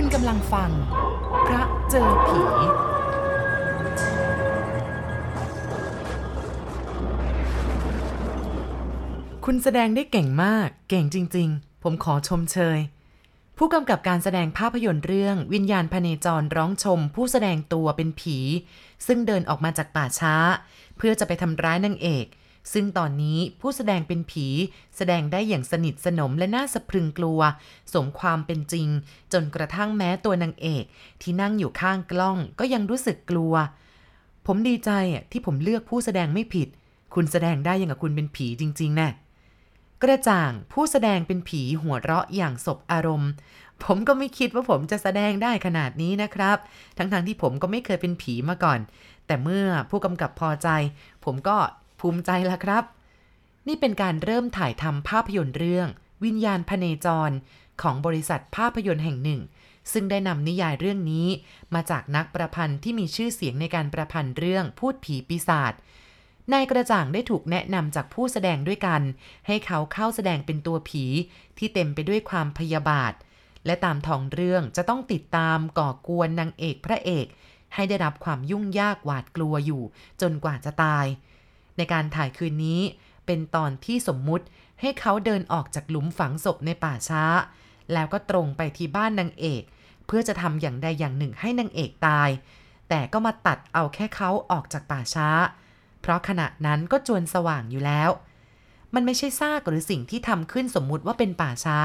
คุณกำลังฟัง พระเจอผี คุณแสดงได้เก่งมาก เก่งจริง ๆ ผมขอชมเชย ผู้กำกับการแสดงภาพยนตร์เรื่องวิญญาณพเนจรร้องชม ผู้แสดงตัวเป็นผี ซึ่งเดินออกมาจากป่าช้า เพื่อจะไปทำร้ายนางเอก ซึ่งตอนนี้ผู้แสดงเป็นผี แสดงได้อย่างสนิทสนมและน่าสะพรึงกลัว สมความเป็นจริง จนกระทั่งแม้ตัวนางเอก ที่นั่งอยู่ข้างกล้องก็ยังรู้สึกกลัว ผมดีใจที่ผมเลือกผู้แสดงไม่ผิด คุณแสดงได้อย่างกับคุณเป็นผีจริงๆนะ่ะกระจ่างผู้แสดงเป็นผีหัวเราะอย่างสบอารมณ์ ผมก็ไม่คิดว่าผมจะแสดงได้ขนาดนี้นะครับ ทั้งๆทที่ผมก็ไม่เคยเป็นผีมาก่อน แต่เมื่อผู้กำกับพอใจ ผมก็ ภูมิใจละครับ นี่เป็นการเริ่มถ่ายทำภาพยนตร์เรื่อง วิญญาณพเนจร ของบริษัทภาพยนตร์แห่งหนึ่ง ซึ่งได้นำนิยายเรื่องนี้ มาจากนักประพันธ์ที่มีชื่อเสียงในการประพันธ์เรื่องพูดผีปีศาจนายกระจ่างได้ถูกแนะนำจากผู้แสดงด้วยกัน ให้เขาเข้าแสดงเป็นตัวผีที่เต็มไปด้วยความพยาบาท และตามทองเรื่องจะต้องติดตามก่อกวนนางเอกพระเอก ให้ได้รับความยุ่งยากหวาดกลัวอยู่ จนกว่าจะตาย ในการถ่ายคืนนี้เป็นตอนที่สมมุติให้เขาเดินออกจากหลุมฝังศพในป่าช้า แล้วก็ตรงไปที่บ้านนางเอก เพื่อจะทำอย่างใดอย่างหนึ่งให้นางเอกตาย แต่ก็มาตัดเอาแค่เขาออกจากป่าช้า เพราะขณะนั้นก็จวนสว่างอยู่แล้ว มันไม่ใช่ซากหรือสิ่งที่ทำขึ้นสมมุติว่าเป็นป่าช้า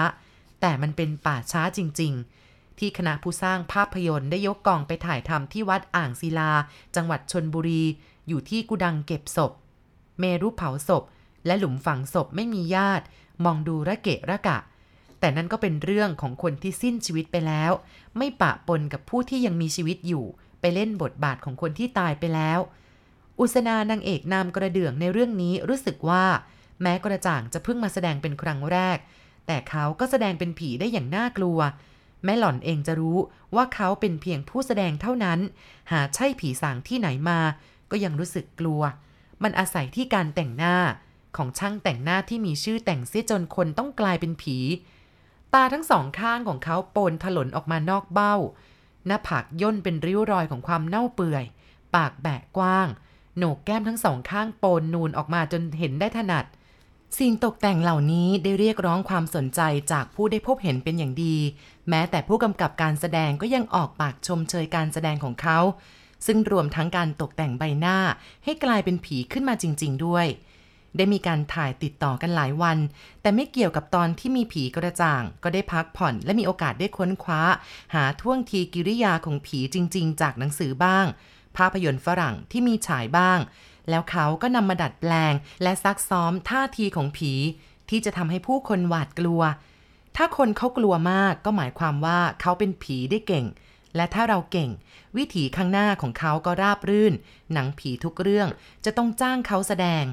แต่มันเป็นป่าช้าจริง ๆ ที่คณะผู้สร้างภาพยนตร์ได้ยกกองไปถ่ายทำที่วัดอ่างศิลา จังหวัดชนบุรี อยู่ที่กุดังเก็บศพ เมรุเผาศพ และหลุมฝังศพไม่มีญาติ มองดูระเกะระกะ แต่นั่นก็เป็นเรื่องของคนที่สิ้นชีวิตไปแล้ว ไม่ปะปนกับผู้ที่ยังมีชีวิตอยู่ ไปเล่นบทบาทของคนที่ตายไปแล้ว อุสนานางเอกนามกระเดื่องในเรื่องนี้รู้สึกว่า แม้กระจ่างจะเพิ่งมาแสดงเป็นครั้งแรก แต่เขาก็แสดงเป็นผีได้อย่างน่ากลัวแม่หล่อนเองจะรู้ว่าเขาเป็นเพียงผู้แสดงเท่านั้น หาใช่ผีสางที่ไหนมา ก็ยังรู้สึกกลัว มันอาศัยที่การแต่งหน้าของช่างแต่งหน้าที่มีชื่อแต่งเสียจนคนต้องกลายเป็นผี ตาทั้งสองข้างของเขาโปนถลนออกมานอกเบ้า หน้าผากย่นเป็นริ้วรอยของความเน่าเปื่อย ปากแบะกว้าง โหนกแก้มทั้งสองข้างโปนนูนออกมาจนเห็นได้ถนัด สิ่งตกแต่งเหล่านี้ได้เรียกร้องความสนใจจากผู้ได้พบเห็นเป็นอย่างดี แม้แต่ผู้กำกับการแสดงก็ยังออกปากชมเชยการแสดงของเขา ซึ่งรวมทั้งการตกแต่งใบหน้าให้กลายเป็นผีขึ้นมาจริง ๆ ด้วย ได้มีการถ่ายติดต่อกันหลายวัน แต่ไม่เกี่ยวกับตอนที่มีผีกระจ่าง ก็ได้พักผ่อนและมีโอกาสได้ค้นคว้า หาท่วงทีกิริยาของผีจริง ๆ จากหนังสือบ้าง ภาพยนตร์ฝรั่งที่มีฉายบ้าง แล้วเขาก็นำมาดัดแปลง และซักซ้อมท่าทีของผี ที่จะทำให้ผู้คนหวาดกลัวถ้าคนเขากลัวมากก็หมายความว่าเขาเป็นผีได้เก่ง และถ้าเราเก่ง วิถีข้างหน้าของเขาก็ราบรื่น หนังผีทุกเรื่องจะต้องจ้างเขาแสดง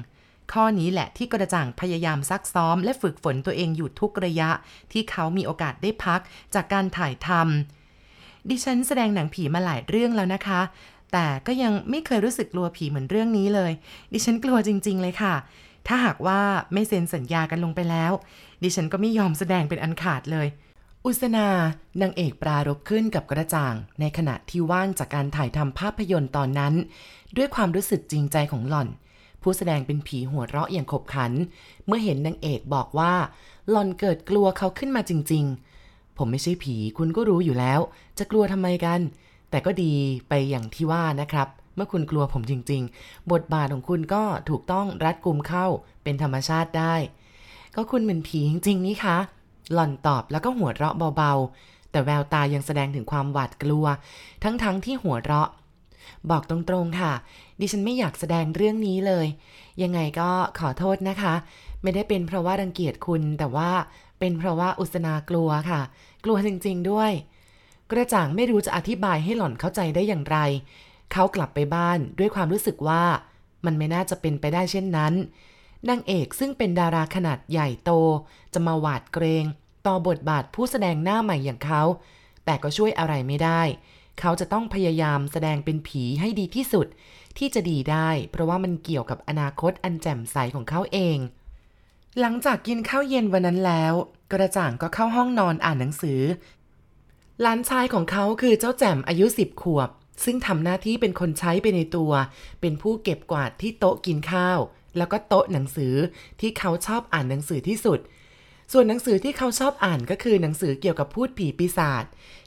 ข้อนี้แหละที่กระจ่างพยายามซักซ้อม และฝึกฝนตัวเองอยู่ทุกระยะ ที่เขามีโอกาสได้พักจากการถ่ายทำดิฉันแสดงหนังผีมาหลายเรื่องแล้วนะคะ แต่ก็ยังไม่เคยรู้สึกกลัวผีเหมือนเรื่องนี้เลย ดิฉันกลัวจริง ๆ เลยค่ะถ้าหากว่าไม่เซ็นสัญญากันลงไปแล้ว ดิฉันก็ไม่ยอมแสดงเป็นอันขาดเลย อุสนานางเอกปรารบขึ้นกับกระจ่าง ในขณะที่ว่างจากการถ่ายทำภาพยนตร์ตอนนั้น ด้วยความรู้สึกจริงใจของหล่อน ผู้แสดงเป็นผีหัวเราะอย่างขบขัน เมื่อเห็นนางเอกบอกว่า หล่อนเกิดกลัวเขาขึ้นมาจริง ๆ ผมไม่ใช่ผีคุณก็รู้อยู่แล้ว จะกลัวทำไมกัน แต่ก็ดีไปอย่างที่ว่านะครับ เมื่อคุณกลัวผมจริง ๆ บทบาทของคุณก็ถูกต้องรัดกุมเข้าเป็นธรรมชาติได้ ก็คุณเป็นผีจริงๆนี่คะ หล่อนตอบแล้วก็หัวเราะเบาๆ แต่แววตายังแสดงถึงความหวาดกลัว ทั้งๆทที่หัวเราะ บอกตรงๆค่ะ ดิฉันไม่อยากแสดงเรื่องนี้เลย ยังไงก็ขอโทษนะคะ ไม่ได้เป็นเพราะว่ารังเกียจคุณแต่ว่าเป็นเพราะว่าอุสนากลัวค่ะ กลัวจริงๆด้วย กระจ่างไม่รู้จะอธิบายให้หล่อนเข้าใจได้อย่างไร เขากลับไปบ้านด้วยความรู้สึกว่ามันไม่น่าจะเป็นไปได้เช่นนั้นนางเอกซึ่งเป็นดาราขนาดใหญ่โต จะมาหวาดเกรง ต่อบทบาทผู้แสดงหน้าใหม่อย่างเขา แต่ก็ช่วยอะไรไม่ได้ เขาจะต้องพยายามแสดงเป็นผีให้ดีที่สุด ที่จะดีได้ เพราะว่ามันเกี่ยวกับอนาคตอันแจ่มใสของเขาเอง หลังจากกินข้าวเย็นวันนั้นแล้ว กระจ่างก็เข้าห้องนอนอ่านหนังสือ หลานชายของเขาคือเจ้าแจ่มอายุสิบขวบ ซึ่งทำหน้าที่เป็นคนใช้ไปในตัว เป็นผู้เก็บกวาดที่โต๊ะกินข้าว แล้วก็โต๊ะหนังสือที่เขาชอบอ่านหนังสือที่สุด ส่วนหนังสือที่เขาชอบอ่านก็คือหนังสือเกี่ยวกับพูดผีปีศาจ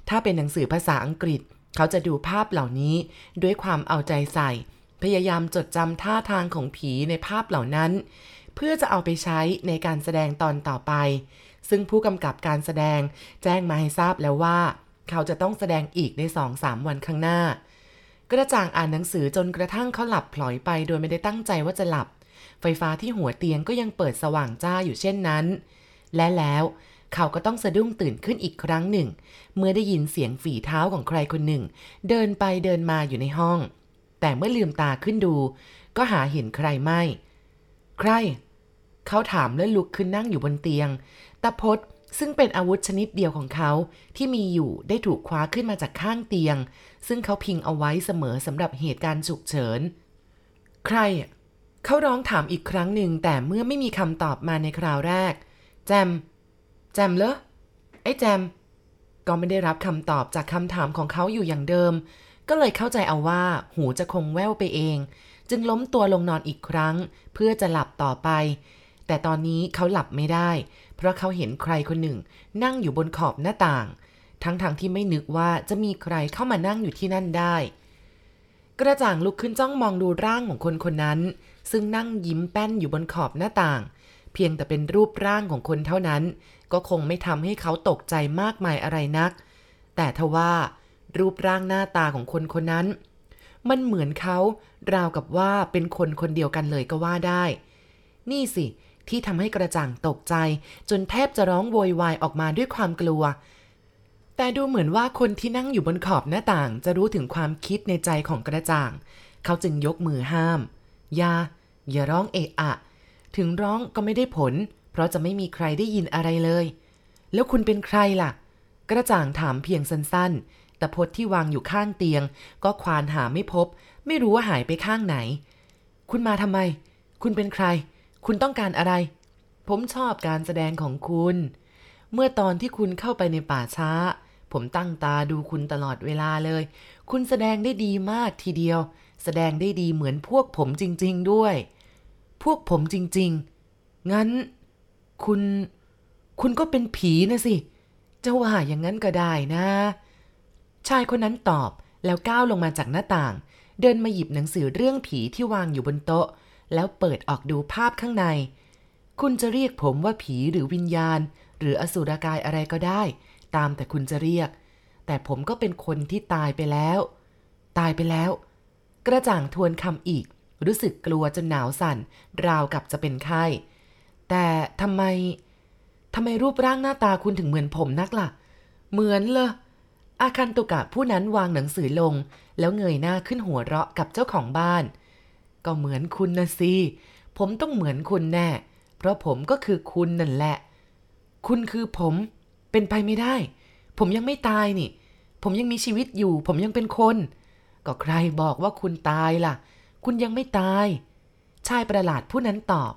ถ้าเป็นหนังสือภาษาอังกฤษ เขาจะดูภาพเหล่านี้ด้วยความเอาใจใส่ พยายามจดจำท่าทางของผีในภาพเหล่านั้น เพื่อจะเอาไปใช้ในการแสดงตอนต่อไป ซึ่งผู้กำกับการแสดงแจ้งมาให้ทราบแล้วว่า เขาจะต้องแสดงอีกในสองสามวันข้างหน้า กระจ่างอ่านหนังสือจนกระทั่งเขาหลับพลอยไปโดยไม่ได้ตั้งใจว่าจะหลับ ไฟฟ้าที่หัวเตียงก็ยังเปิดสว่างจ้าอยู่เช่นนั้น และแล้วเขาก็ต้องสะดุ้งตื่นขึ้นอีกครั้งหนึ่ง เมื่อได้ยินเสียงฝีเท้าของใครคนหนึ่ง เดินไปเดินมาอยู่ในห้อง แต่เมื่อลืมตาขึ้นดู ก็หาเห็นใครไม่ ใคร เขาถามแล้วลุกขึ้นนั่งอยู่บนเตียงตาพดซึ่งเป็นอาวุธชนิดเดียวของเขาที่มีอยู่ได้ถูกคว้าขึ้นมาจากข้างเตียง ซึ่งเขาพิงเอาไว้เสมอสำหรับเหตุการณ์ฉุกเฉิน ใคร เขาร้องถามอีกครั้งหนึ่งแต่เมื่อไม่มีคำตอบมาในคราวแรก แจม แจมเหรอ ไอ้แจม ก็ไม่ได้รับคำตอบจากคำถามของเขาอยู่อย่างเดิม ก็เลยเข้าใจเอาว่าหูจะคงแว่วไปเอง จึงล้มตัวลงนอนอีกครั้ง เพื่อจะหลับต่อไป แต่ตอนนี้เขาหลับไม่ได้ เพราะเขาเห็นใครคนหนึ่ง นั่งอยู่บนขอบหน้าต่าง ทั้งๆทที่ไม่นึกว่าจะมีใครเข้ามานั่งอยู่ที่นั่นได้กระจ่างลุกขึ้นจ้องมองดูร่างของคนคนนั้น ซึ่งนั่งยิ้มแป้นอยู่บนขอบหน้าต่าง เพียงแต่เป็นรูปร่างของคนเท่านั้น ก็คงไม่ทำให้เขาตกใจมากมายอะไรนัก แต่ทว่ารูปร่างหน้าตาของคนคนนั้น มันเหมือนเขาราวกับว่าเป็นคนคนเดียวกันเลยก็ว่าได้ นี่สิ ที่ทำให้กระจ่างตกใจ จนแทบจะร้องโวยวายออกมาด้วยความกลัว แต่ดูเหมือนว่าคนที่นั่งอยู่บนขอบหน้าต่าง จะรู้ถึงความคิดในใจของกระจ่าง เขาจึงยกมือห้าม อย่า อย่าร้องเอะอะ ถึงร้องก็ไม่ได้ผล เพราะจะไม่มีใครได้ยินอะไรเลย แล้วคุณเป็นใครล่ะ กระจ่างถามเพียงสั้นๆ แต่พดที่วางอยู่ข้างเตียง ก็ควานหาไม่พบ ไม่รู้ว่าหายไปข้างไหน คุณมาทำไม คุณเป็นใคร คุณต้องการอะไร ผมชอบการแสดงของคุณ เมื่อตอนที่คุณเข้าไปในป่าช้า ผมตั้งตาดูคุณตลอดเวลาเลย คุณแสดงได้ดีมากทีเดียว แสดงได้ดีเหมือนพวกผมจริง ๆ ด้วย พวกผมจริง ๆ งั้น คุณ คุณก็เป็นผีนะสิ จะว่าอย่างนั้นก็ได้นะ ชายคนนั้นตอบแล้วก้าวลงมาจากหน้าต่าง เดินมาหยิบหนังสือเรื่องผีที่วางอยู่บนโต๊ะ แล้วเปิดออกดูภาพข้างใน คุณจะเรียกผมว่าผีหรือวิญญาณ หรืออสุรกายอะไรก็ได้ ตามแต่คุณจะเรียก แต่ผมก็เป็นคนที่ตายไปแล้ว ตายไปแล้ว กระจ่างทวนคำอีก รู้สึกกลัวจนหนาวสั่น ราวกับจะเป็นไข้ แต่ทำไมทำไมรูปร่างหน้าตาคุณถึงเหมือนผมนักล่ะ เหมือนเลยอาคันตุกะผู้นั้นวางหนังสือลง แล้วเงยหน้าขึ้นหัวเราะกับเจ้าของบ้าน ก็เหมือนคุณนะสิผมต้องเหมือนคุณแน่ เพราะผมก็คือคุณนั่นแหละ คุณคือผม เป็นไปไม่ได้ ผมยังไม่ตายนี่ ผมยังมีชีวิตอยู่ ผมยังเป็นคน ก็ใครบอกว่าคุณตายล่ะ คุณยังไม่ตาย ชายประหลาดผู้นั้นตอบ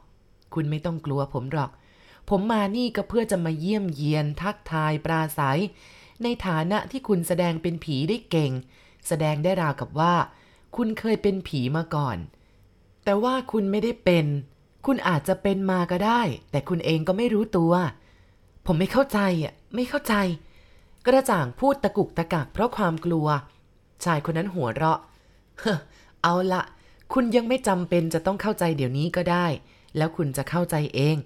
คุณไม่ต้องกลัวผมหรอก ผมมานี่ก็เพื่อจะมาเยี่ยมเยียน ทักทายปราศัย ในฐานะที่คุณแสดงเป็นผีได้เก่ง แสดงได้ราวกับว่า คุณเคยเป็นผีมาก่อน แต่ว่าคุณไม่ได้เป็น คุณอาจจะเป็นมาก็ได้ แต่คุณเองก็ไม่รู้ตัว ผมไม่เข้าใจอะ ไม่เข้าใจ กระจ่างพูดตะกุกตะกักเพราะความกลัว ชายคนนั้นหัวเราะ เฮ้อเอาละ คุณยังไม่จำเป็นจะต้องเข้าใจเดี๋ยวนี้ก็ได้ แล้วคุณจะเข้าใจเอง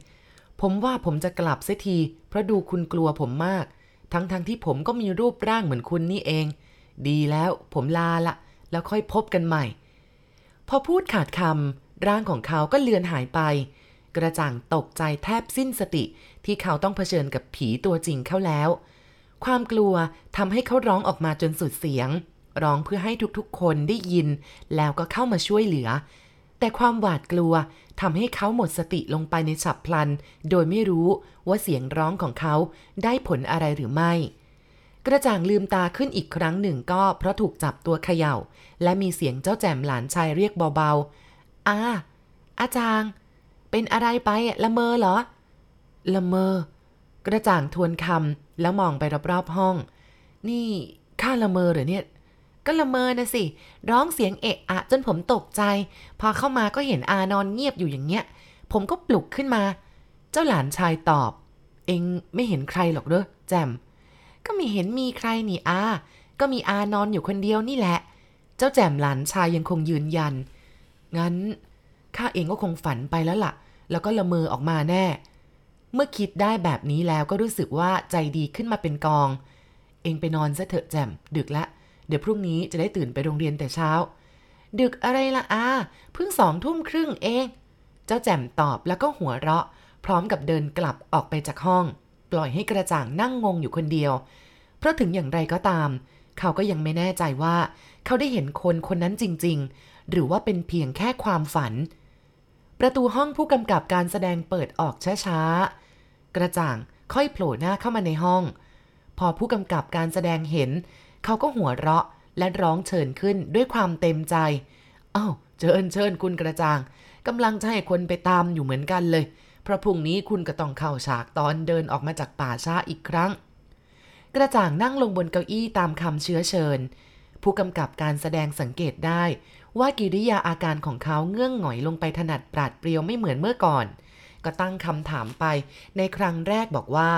ผมว่าผมจะกลับเสียที เพราะดูคุณกลัวผมมาก ทั้งๆทที่ผมก็มีรูปร่างเหมือนคุณนี่เอง ดีแล้วผมลาละ แล้วค่อยพบกันใหม่ พอพูดขาดคำร่างของเขาก็เลือนหายไป กระจ่างตกใจแทบสิ้นสติ ที่เขาต้องเผชิญกับผีตัวจริงเข้าแล้ว ความกลัวทำให้เขาร้องออกมาจนสุดเสียง ร้องเพื่อให้ทุกๆ คนได้ยิน แล้วก็เข้ามาช่วยเหลือ แต่ความหวาดกลัวทำให้เขาหมดสติลงไปในฉับพลัน โดยไม่รู้ว่าเสียงร้องของเขาได้ผลอะไรหรือไม่ กระจ่างลืมตาขึ้นอีกครั้งหนึ่งก็เพราะถูกจับตัวเขย่า และมีเสียงเจ้าแจมหลานชายเรียกเบาๆ อาอาจารย์เป็นอะไรไปละเมอเหรอ ละเมอ กระจ่างทวนคำแล้วมองไปรอบๆห้อง นี่ข้าละเมอเหรอเนี่ย ก็ละเมอนะสิ ร้องเสียงเอะอะจนผมตกใจ พอเข้ามาก็เห็นอานอนเงียบอยู่อย่างเงี้ย ผมก็ปลุกขึ้นมา เจ้าหลานชายตอบ เองไม่เห็นใครหรอกเด้อแจม ก็ไม่เห็นมีใครนี่อา ก็มีอานอนอยู่คนเดียวนี่แหละ เจ้าแจมหลานชายยังคงยืนยัน งั้นข้าเองก็คงฝันไปแล้วล่ะ แล้วก็ละเมอออกมาแน่ เมื่อคิดได้แบบนี้แล้วก็รู้สึกว่าใจดีขึ้นมาเป็นกอง เองไปนอนซะเถอะแจมดึกละ เดี๋ยวพรุ่งนี้จะได้ตื่นไปโรงเรียนแต่เช้า ดึกอะไรละอาเพิ่งสองทุ่มครึ่งเอง เจ้าแจ่มตอบแล้วก็หัวเราะ พร้อมกับเดินกลับออกไปจากห้อง ปล่อยให้กระจ่างนั่งงงอยู่คนเดียว เพราะถึงอย่างไรก็ตาม เขาก็ยังไม่แน่ใจว่า เขาได้เห็นคนคนนั้นจริง ๆ หรือว่าเป็นเพียงแค่ความฝัน ประตูห้องผู้กำกับการแสดงเปิดออกช้าๆกระจ่างค่อยโผล่หน้าเข้ามาในห้อง พอผู้กำกับการแสดงเห็น เขาก็หัวเราะและร้องเชิญขึ้นด้วยความเต็มใจ อ้าวเชิญเชิญคุณกระจ่างกำลังจะให้คนไปตามอยู่เหมือนกันเลย เพราะพรุ่งนี้คุณก็ต้องเข้าฉากตอนเดินออกมาจากป่าช้าอีกครั้ง กระจ่างนั่งลงบนเก้าอี้ตามคำเชื้อเชิญ ผู้กำกับการแสดงสังเกตได้ ว่ากิริยาอาการของเขาเงื่องหงอยลงไปถนัดปราดเปรียวไม่เหมือนเมื่อก่อน ก็ตั้งคำถามไปในครั้งแรกบอกว่า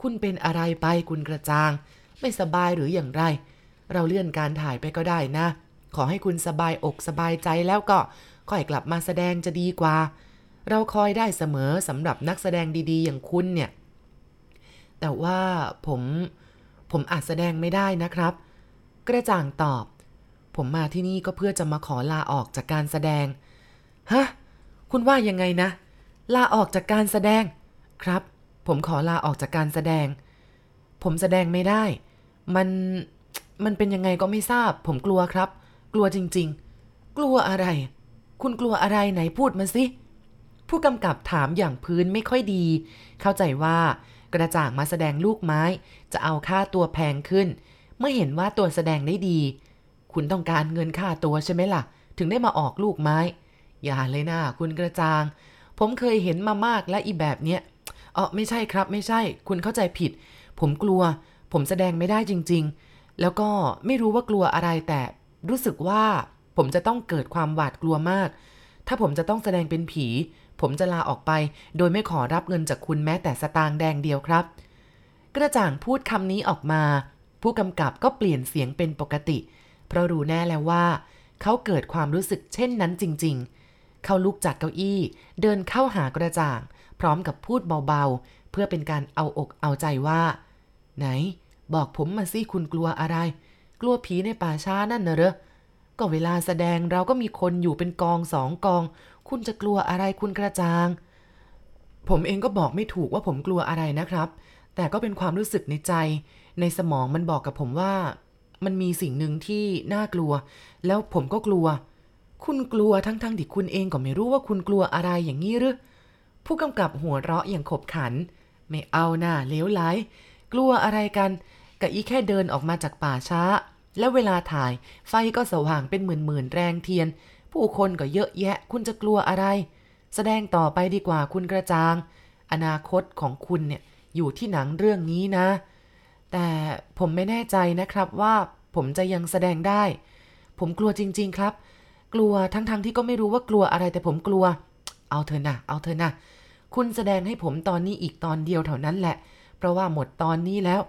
คุณเป็นอะไรไปคุณกระจ่าง ไม่สบายหรืออย่างไร เราเลื่อนการถ่ายไปก็ได้นะ ขอให้คุณสบายอกสบายใจแล้วก็ค่อยกลับมาแสดงจะดีกว่า เราคอยได้เสมอสำหรับนักแสดงดีๆ อย่างคุณเนี่ย แต่ว่าผมผมอาจแสดงไม่ได้นะครับ กระจ่างตอบ ผมมาที่นี่ก็เพื่อจะมาขอลาออกจากการแสดง ฮะ คุณว่ายังไงนะ ลาออกจากการแสดง ครับ ผมขอลาออกจากการแสดง ผมแสดงไม่ได้ มันมันเป็นยังไงก็ไม่ทราบ ผมกลัวครับ กลัวจริง ๆ กลัวอะไร คุณกลัวอะไรไหนพูดมาสิ ผู้กำกับถามอย่างพื้นไม่ค่อยดี เข้าใจว่ากระจ่างมาแสดงลูกไม้ จะเอาค่าตัวแพงขึ้น เมื่อเห็นว่าตัวแสดงได้ดี คุณต้องการเงินค่าตัวใช่ไหมล่ะ ถึงได้มาออกลูกไม้ อย่าเลยนะคุณกระจ่าง ผมเคยเห็นมามากและอีแบบเนี้ยอ๋อไม่ใช่ครับ ไม่ใช่ คุณเข้าใจผิด ผมกลัว ผมแสดงไม่ได้จริง ๆ แล้วก็ไม่รู้ว่ากลัวอะไรแต่รู้สึกว่าผมจะต้องเกิดความหวาดกลัวมาก ถ้าผมจะต้องแสดงเป็นผี ผมจะลาออกไป โดยไม่ขอรับเงินจากคุณแม้แต่สตางค์แดงเดียวครับ กระจ่างพูดคำนี้ออกมา ผู้กำกับก็เปลี่ยนเสียงเป็นปกติ เพราะรู้แน่แล้วว่า เขาเกิดความรู้สึกเช่นนั้นจริง ๆ เขาลุกจากเก้าอี้ เดินเข้าหากระจ่าง พร้อมกับพูดเบาๆ เพื่อเป็นการเอาอกเอาใจว่า ไหน บอกผมมาสิคุณกลัวอะไร กลัวผีในป่าช้านั่นนะเหรอก็เวลาแสดงเราก็มีคนอยู่เป็นกองสองกอง คุณจะกลัวอะไรคุณกระจาง ผมเองก็บอกไม่ถูกว่าผมกลัวอะไรนะครับ แต่ก็เป็นความรู้สึกในใจ ในสมองมันบอกกับผมว่า มันมีสิ่งหนึ่งที่น่ากลัว แล้วผมก็กลัว คุณกลัวทั้งๆทที่คุณเองก็ไม่รู้ว่าคุณกลัวอะไรอย่างนี้หรือผู้กำกับหัวเราะอย่างขบขัน ไม่เอาหน้าเลวไหล กลัวอะไรกันกะอีแค่เดินออกมาจากป่าช้า แล้วเวลาถ่ายไฟก็สว่างเป็นหมื่นๆแรงเทียน ผู้คนก็เยอะแยะคุณจะกลัวอะไร แสดงต่อไปดีกว่าคุณกระจาง อนาคตของคุณเนี่ยอยู่ที่หนังเรื่องนี้นะ แต่ผมไม่แน่ใจนะครับว่าผมจะยังแสดงได้ ผมกลัวจริง ๆครับ กลัวทั้งๆทที่ก็ไม่รู้ว่ากลัวอะไรแต่ผมกลัว เอาเถอะนะเอาเถอะนะคุณแสดงให้ผมตอนนี้อีกตอนเดียวเท่านั้นแหละ เพราะว่าหมดตอนนี้แล้ว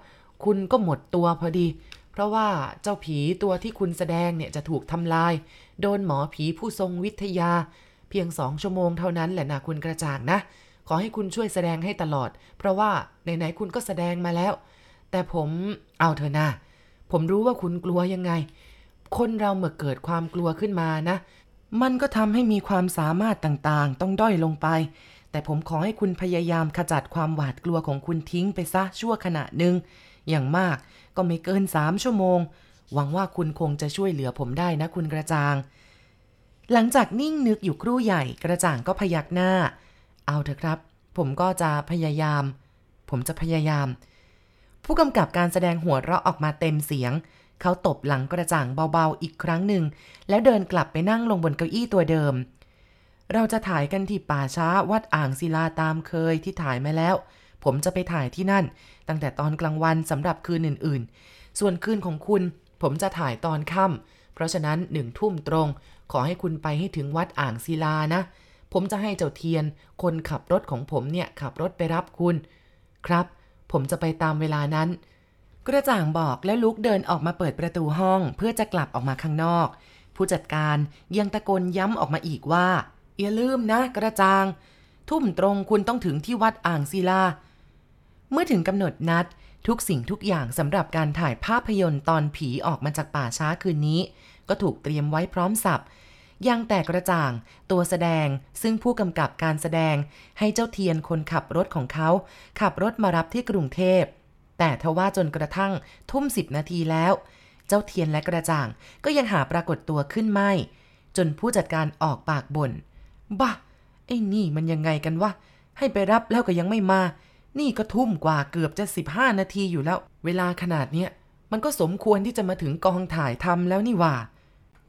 คุณก็หมดตัวพอดี เพราะว่าเจ้าผีตัวที่คุณแสดงเนี่ยจะถูกทำลาย โดนหมอผีผู้ทรงวิทยา เพียงสองชั่วโมงเท่านั้นแหละนะคุณกระจ่างนะ ขอให้คุณช่วยแสดงให้ตลอด เพราะว่าไหนๆคุณก็แสดงมาแล้ว แต่ผมเอาเถอะนะผมรู้ว่าคุณกลัวยังไง คนเราเมื่อเกิดความกลัวขึ้นมานะ มันก็ทำให้มีความสามารถต่างๆ ต้องด้อยลงไป แต่ผมขอให้คุณพยายามขจัดความหวาดกลัวของคุณทิ้งไปซะชั่วขณะหนึ่ง อย่างมากก็ไม่เกินสามชั่วโมง หวังว่าคุณคงจะช่วยเหลือผมได้นะคุณกระจ่าง หลังจากนิ่งนึกอยู่ครู่ใหญ่กระจ่างก็พยักหน้า เอาเถอะครับ ผมก็จะพยายาม ผมจะพยายาม ผู้กำกับการแสดงหัวเราะออกมาเต็มเสียง เขาตบหลังกระจ่างเบาๆอีกครั้งหนึ่ง แล้วเดินกลับไปนั่งลงบนเก้าอี้ตัวเดิม เราจะถ่ายกันที่ป่าช้าวัดอ่างศิลาตามเคยที่ถ่ายมาแล้ว ผมจะไปถ่ายที่นั่น ตั้งแต่ตอนกลางวันสำหรับคืนอื่นๆ ส่วนคืนของคุณ ผมจะถ่ายตอนค่ำเพราะฉะนั้นหนึ่งทุ่มตรง ขอให้คุณไปให้ถึงวัดอ่างศิลานะ ผมจะให้เจ้าเทียน คนขับรถของผมเนี่ยขับรถไปรับคุณ ครับ ผมจะไปตามเวลานั้น กระจ่างบอกแล้วลุกเดินออกมาเปิดประตูห้อง เพื่อจะกลับออกมาข้างนอก ผู้จัดการยังตะโกนย้ำออกมาอีกว่า อย่าลืมนะ กระจาง ทุ่มตรงคุณต้องถึงที่วัดอ่างศิลา เมื่อถึงกำหนดนัดทุกสิ่งทุกอย่างสำหรับการถ่ายภาพยนตร์ตอนผีออกมาจากป่าช้าคืนนี้ ก็ถูกเตรียมไว้พร้อมสับยังแต่กระจ่าง ตัวแสดง ซึ่งผู้กำกับการแสดง ให้เจ้าเทียนคนขับรถของเขา ขับรถมารับที่กรุงเทพ แต่ทว่าจนกระทั่งทุ่มสิบนาทีแล้ว เจ้าเทียนและกระจ่างก็ยังหาปรากฏตัวขึ้นไม่ จนผู้จัดการออกปากบน่น บ้าไอ้นี่มันยังไงกันวะ ให้ไปรับแล้วก็ยังไม่มา นี่ก็ทุ่มกว่าเกือบจะ 15 นาทีอยู่แล้ว เวลาขนาดเนี้ย มันก็สมควรที่จะมาถึงกองถ่ายทำแล้วนี่ว่า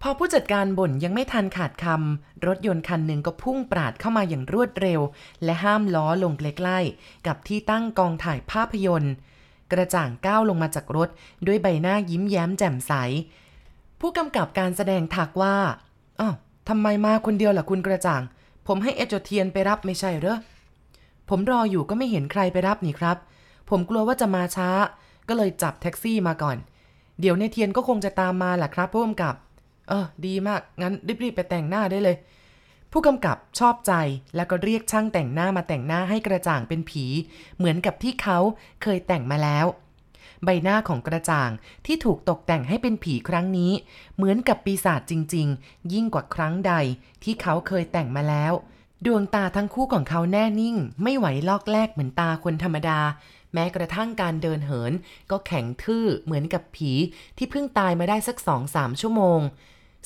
พอผู้จัดการบ่นยังไม่ทันขาดคำรถยนต์คันหนึ่งก็พุ่งปราดเข้ามาอย่างรวดเร็ว และห้ามล้อลงใกล้ๆกับที่ตั้งกองถ่ายภาพยนตร์กระจ่างก้าวลงมาจากรถ ด้วยใบหน้ายิ้มแย้มแจ่มใส ผู้กำกับการแสดงถักว่าอ้าว ทำไมมาคนเดียวล่ะคุณกระจ่าง ผมให้เอจเทียนไปรับไม่ใช่เหรอ ผมรออยู่ก็ไม่เห็นใครไปรับนี่ครับ ผมกลัวว่าจะมาช้า ก็เลยจับแท็กซี่มาก่อน เดี๋ยวในเทียนก็คงจะตามมาแหละครับผู้กำกับ เออ ดีมาก งั้นรีบๆไปแต่งหน้าได้เลย ผู้กำกับชอบใจแล้วก็เรียกช่างแต่งหน้ามาแต่งหน้าให้กระจ่างเป็นผี เหมือนกับที่เขาเคยแต่งมาแล้ว ใบหน้าของกระจ่างที่ถูกตกแต่งให้เป็นผีครั้งนี้ เหมือนกับปีศาจจริง ๆ ยิ่งกว่าครั้งใดที่เขาเคยแต่งมาแล้ว ดวงตาทั้งคู่ของเขาแน่นิ่ง ไม่ไหวลอกแลกเหมือนตาคนธรรมดา แม้กระทั่งการเดินเหิน ก็แข็งทื่อเหมือนกับผีที่เพิ่งตายมาได้สักสองสามชั่วโมง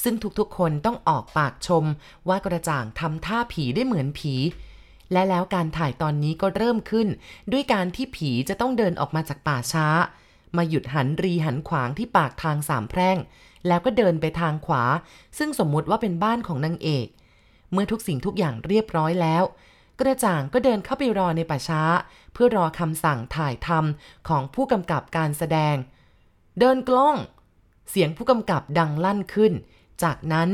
ซึ่งทุกๆ คนต้องออกปากชมว่ากระจ่างทำท่าผีได้เหมือนผี และแล้วการถ่ายตอนนี้ก็เริ่มขึ้น ด้วยการที่ผีจะต้องเดินออกมาจากป่าช้า มาหยุดหันรีหันขวางที่ปากทางสามแพร่ง แล้วก็เดินไปทางขวา ซึ่งสมมุติว่าเป็นบ้านของนางเอก เมื่อทุกสิ่งทุกอย่างเรียบร้อยแล้ว กระจ่างก็เดินเข้าไปรอในป่าช้า เพื่อรอคำสั่งถ่ายทำของผู้กำกับการแสดง เดินกล้อง เสียงผู้กำกับดังลั่นขึ้น จากนั้น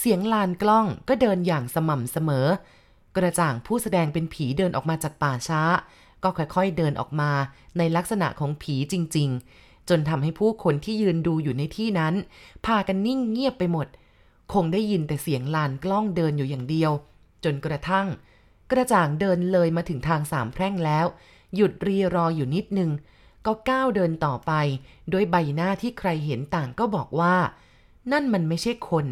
เสียงลานกล้องก็เดินอย่างสม่ำเสมอ กระจ่างผู้แสดงเป็นผีเดินออกมาจากป่าช้า ก็ค่อยๆเดินออกมาในลักษณะของผีจริง ๆ จนทำให้ผู้คนที่ยืนดูอยู่ในที่นั้น พากันนิ่งเงียบไปหมด คงได้ยินแต่เสียงลานกล้องเดินอยู่อย่างเดียว จนกระทั่ง กระจ่างเดินเลยมาถึงทางสามแพร่งแล้ว หยุดรีรออยู่นิดนึง ก็ก้าวเดินต่อไปโดยใบหน้าที่ใครเห็นต่างก็บอกว่า นั่นมันไม่ใช่คน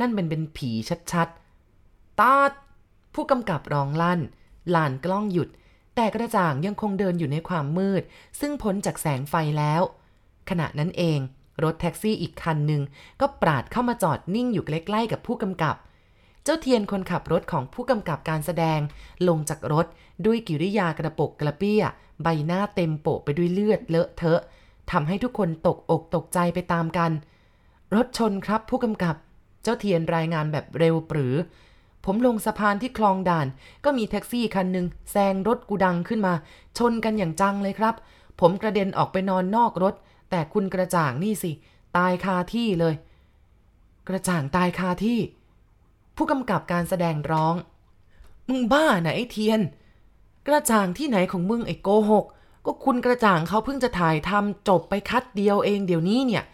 นั่นมันเป็นผีชัดๆตาดผู้กำกับร้องลั่น ลานกล้องหยุด แต่กระจ่างยังคงเดินอยู่ในความมืด ซึ่งพ้นจากแสงไฟแล้ว ขณะนั้นเอง รถแท็กซี่อีกคันหนึ่งก็ปราดเข้ามาจอดนิ่งอยู่ใกล้ๆกับผู้กำกับ เจ้าเทียนคนขับรถของผู้กำกับการแสดง ลงจากรถด้วยกิริยากระปกกระเปี้ย ใบหน้าเต็มโปะไปด้วยเลือดเลอะเทอะทำให้ทุกคนตกอกตกใจไปตามกัน รถชนครับผู้กำกับ เจ้าเทียนรายงานแบบเร็วปรือ ผมลงสะพานที่คลองด่าน ก็มีแท็กซี่คันหนึ่งแซงรถกูดังขึ้นมา ชนกันอย่างจังเลยครับ ผมกระเด็นออกไปนอนนอกรถ แต่คุณกระจ่างนี่สิ ตายคาที่เลย กระจ่างตายคาที่ ผู้กำกับการแสดงร้อง มึงบ้านไอ้เทียน กระจ่างที่ไหนของมึงไอ้โกหก ก็คุณกระจ่างเขาเพิ่งจะถ่ายทำจบไปคัดเดียวเองเดี๋ยวนี้เนี่ย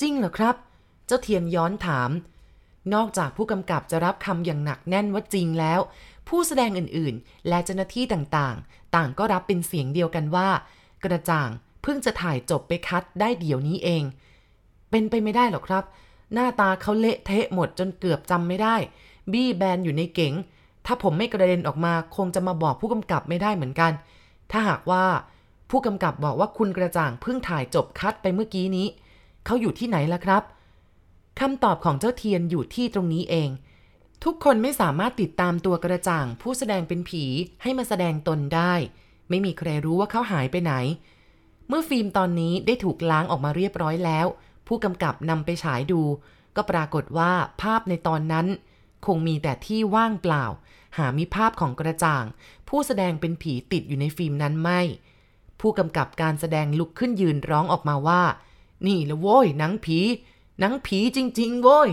จริงเหรอครับ เจ้าเทียนย้อนถาม นอกจากผู้กำกับจะรับคำอย่างหนักแน่นว่าจริงแล้ว ผู้แสดงอื่นๆ และเจ้าหน้าที่ต่างๆ ต่างก็รับเป็นเสียงเดียวกันว่า กระจ่างเพิ่งจะถ่ายจบไปคัดได้เดี๋ยวนี้เอง เป็นไปไม่ได้หรอกครับ หน้าตาเขาเละเทะหมดจนเกือบจำไม่ได้ บี้แบนอยู่ในเก๋งถ้าผมไม่กระเด็นออกมาคงจะมาบอกผู้กำกับไม่ได้เหมือนกัน ถ้าหากว่า ผู้กำกับบอกว่าคุณกระจ่างเพิ่งถ่ายจบคัดไปเมื่อกี้นี้ เขาอยู่ที่ไหนล่ะครับ คำตอบของเจ้าเทียนอยู่ที่ตรงนี้เอง ทุกคนไม่สามารถติดตามตัวกระจ่าง ผู้แสดงเป็นผีให้มาแสดงตนได้ ไม่มีใครรู้ว่าเขาหายไปไหน เมื่อฟิล์มตอนนี้ได้ถูกล้างออกมาเรียบร้อยแล้ว ผู้กำกับนำไปฉายดู ก็ปรากฏว่าภาพในตอนนั้น คงมีแต่ที่ว่างเปล่า หามีภาพของกระจ่าง ผู้แสดงเป็นผีติดอยู่ในฟิล์มนั้นไม่ ผู้กำกับการแสดงลุกขึ้นยืนร้องออกมาว่า นี่ละโว้ยหนังผี หนังผีจริง ๆ โว้ย